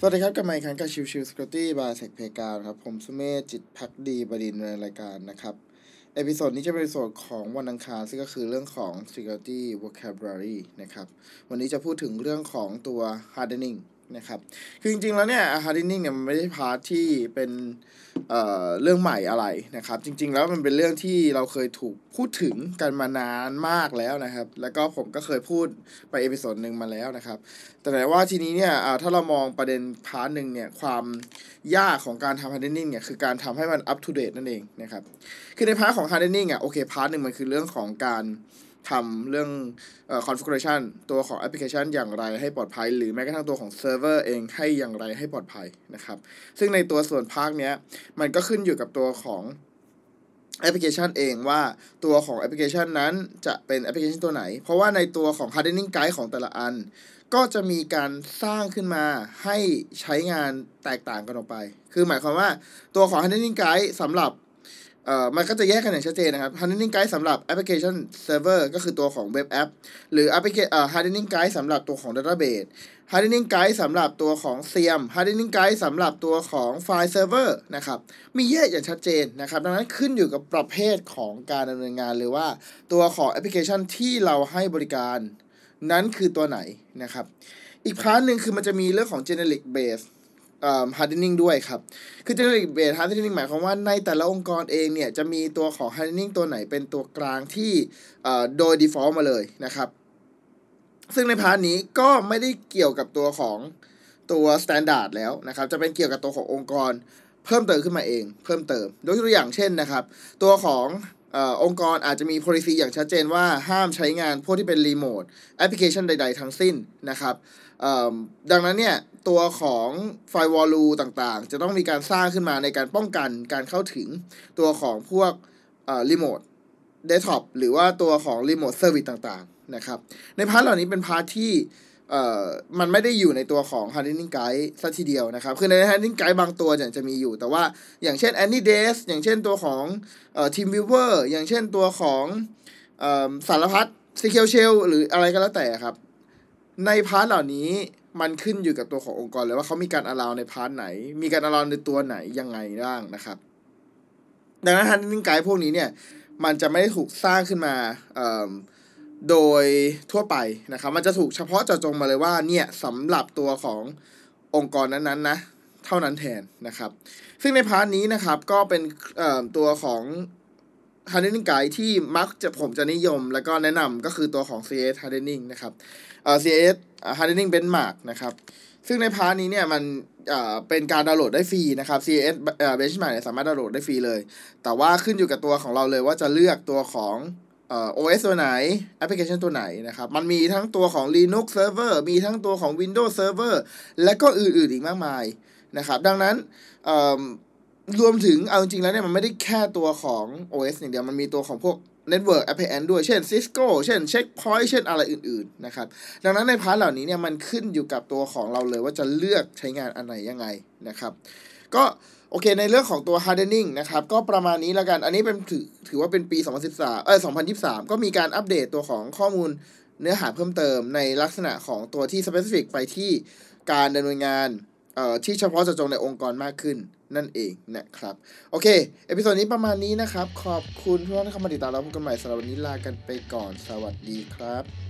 สวัสดีครับกลับมาอีกครั้งกับ Chill Chill Security by SecPlayground ครับ ผมสุเมธจิตภักดีบดินทร์ในรายการนะครับ episode นี้จะเป็น episode ของวันอังคารซึ่งก็คือเรื่องของ security vocabulary นะครับ วันนี้จะพูดถึงเรื่องของตัว hardening นะครับ คือจริง ๆ แล้วเนี่ย hardening เนี่ยมันไม่ได้ part ที่เป็นเอ่อเรื่องใหม่อะไรนะครับ จริง ๆ แล้วมันเป็นเรื่องที่เราเคยถูกพูดถึงกันมานานมากแล้วนะครับ แล้วก็ผมก็เคยพูดไป episode หนึ่งมาแล้วนะครับ แต่ไหนว่าทีนี้เนี่ยถ้าเรามองประเด็น part หนึ่งเนี่ยความยากของการทำ hardening เนี่ยคือการทำให้มัน up to date นั่นเองนะครับ คือใน part ของ hardening อะโอเค part หนึ่งมันคือเรื่องของการ ทำเรื่องเอ่อ configuration ตัวของแอปพลิเคชันอย่างไรให้ปลอดภัย หรือแม้กระทั่งตัวของเซิร์ฟเวอร์เองให้อย่างไรให้ปลอดภัยนะครับ ซึ่งในตัวส่วนภาคเนี้ยมันก็ขึ้นอยู่กับตัวของแอปพลิเคชันเองว่าตัวของแอปพลิเคชันนั้นจะเป็นแอปพลิเคชันตัวไหน เพราะว่าในตัวของ hardening guide ของแต่ละอัน ก็จะมีการสร้างขึ้นมาให้ใช้งานแตกต่างกันออกไป คือหมายความว่าตัวของ hardening guide สำหรับ เอ่อมันก็จะแยกกันอย่างชัดเจนนะครับ hardening guide สำหรับแอปพลิเคชันเซิร์ฟเวอร์ก็คือตัวของเว็บแอปหรือแอปพลิเคเอ่อ hardening guide สำหรับตัวของ database hardening guide สำหรับตัวของ CM hardening guide สำหรับตัวของไฟล์เซิร์ฟเวอร์นะครับ มีแยกอย่างชัดเจนนะครับ ดังนั้นขึ้นอยู่กับประเภทของการดำเนินงานหรือว่าตัวของแอปพลิเคชันที่เราให้บริการ นั้นคือตัวไหนนะครับ อีก part หนึ่งคือมันจะมีเรื่องของ generic base เอ่อ hardening ด้วยครับ คือ generic base hardening หมายความว่าในแต่ละองค์กรเองเนี่ย จะมีตัวของ hardening ตัวไหนเป็นตัวกลางที่โดย default มาเลยนะครับ ซึ่งใน part นี้ก็ไม่ได้เกี่ยวกับตัวของตัว standard แล้วนะครับ จะเป็นเกี่ยวกับตัวขององค์กร เพิ่มเติมขึ้นมาเอง เพิ่มเติมยกตัวอย่างเช่นนะครับ ตัวของ องค์กรอาจจะมี policy อย่างชัดเจนว่าห้ามใช้งานพวกที่เป็น remote แอปพลิเคชันใด ๆ ทั้งสิ้นนะครับดังนั้นเนี่ยตัวของ firewall rule ต่างๆ จะต้องมีการสร้างขึ้นมาในการป้องกันการเข้าถึงตัวของพวกเอ่อ remote desktop หรือว่าตัวของ remote service ต่างๆนะครับใน part เหล่านี้เป็น part ที่ เอ่อมันไม่ได้อยู่ในตัวของ hardening guide ซะทีเดียวนะครับ คือใน hardening guide บางตัวเนี่ยจะมีอยู่ แต่ว่าอย่างเช่น AnyDesk อย่างเช่นตัวของเอ่อ TeamViewer อย่างเช่นตัวของเอ่อสารพัด Secure Shell หรืออะไรก็แล้วแต่ครับ ใน part เหล่านี้มันขึ้นอยู่กับตัวขององค์กรเลยว่าเขามีการ allow ใน part ไหน มีการ allow ในตัวไหนยังไงบ้างนะครับ ดังนั้น hardening guide พวกนี้เนี่ยมันจะไม่ได้ถูกสร้างขึ้นมาเอ่อ โดยทั่วไปนะครับ มันจะถูกเฉพาะเจาะจงมาเลยว่าเนี่ยสำหรับตัวขององค์กรนั้นๆนะเท่านั้นแทนนะครับ ซึ่งใน part นี้นะครับก็เป็นตัวของ hardening guide ที่มักจะผมจะนิยม แล้วก็แนะนำก็คือตัวของ CIS hardening นะครับเอ่อ CIS hardening benchmark นะครับ ซึ่งใน part นี้เนี่ยมันเอ่อเป็นการดาวน์โหลดได้ฟรีนะครับ CIS เอ่อ benchmark เนี่ยสามารถดาวน์โหลดได้ฟรีเลย แต่ว่าขึ้นอยู่กับตัวของเราเลยว่าจะเลือกตัวของ เอ่อ OS ตัวไหนแอปพลิเคชันตัวไหนนะครับ มันมีทั้งตัวของ Linux Server มีทั้งตัวของ Windows Server และก็อื่นๆอีกมากมายนะครับ ดังนั้นรวมถึงเอาจริงๆแล้วเนี่ยมันไม่ได้แค่ตัวของ OS อย่างเดียว มันมีตัวของพวก Network Appliance ด้วย เช่น Cisco เช่น Check Point เช่นอะไรอื่นๆนะครับ ดังนั้นใน part เหล่านี้เนี่ยมันขึ้นอยู่กับตัวของเราเลยว่าจะเลือกใช้งานอันไหนยังไงนะครับ ก็ โอเค ในเรื่องของตัว hardening นะครับ ก็ประมาณนี้แล้วกัน อันนี้เป็นถือถือว่าเป็นปี 2013 เอ้ย2023 ก็มีการอัปเดตตัวของข้อมูลเนื้อหาเพิ่มเติมในลักษณะของตัวที่ specific ไปที่การดำเนินงานเอ่อที่เฉพาะเจาะจงในองค์กรมากขึ้นนั่นเองนะครับ โอเค episode นี้ประมาณนี้นะครับ ขอบคุณทุกท่านที่เข้ามาติดตามเรับกันใหม่สำหรับวันนี้ลากันไปก่อน สวัสดีครับ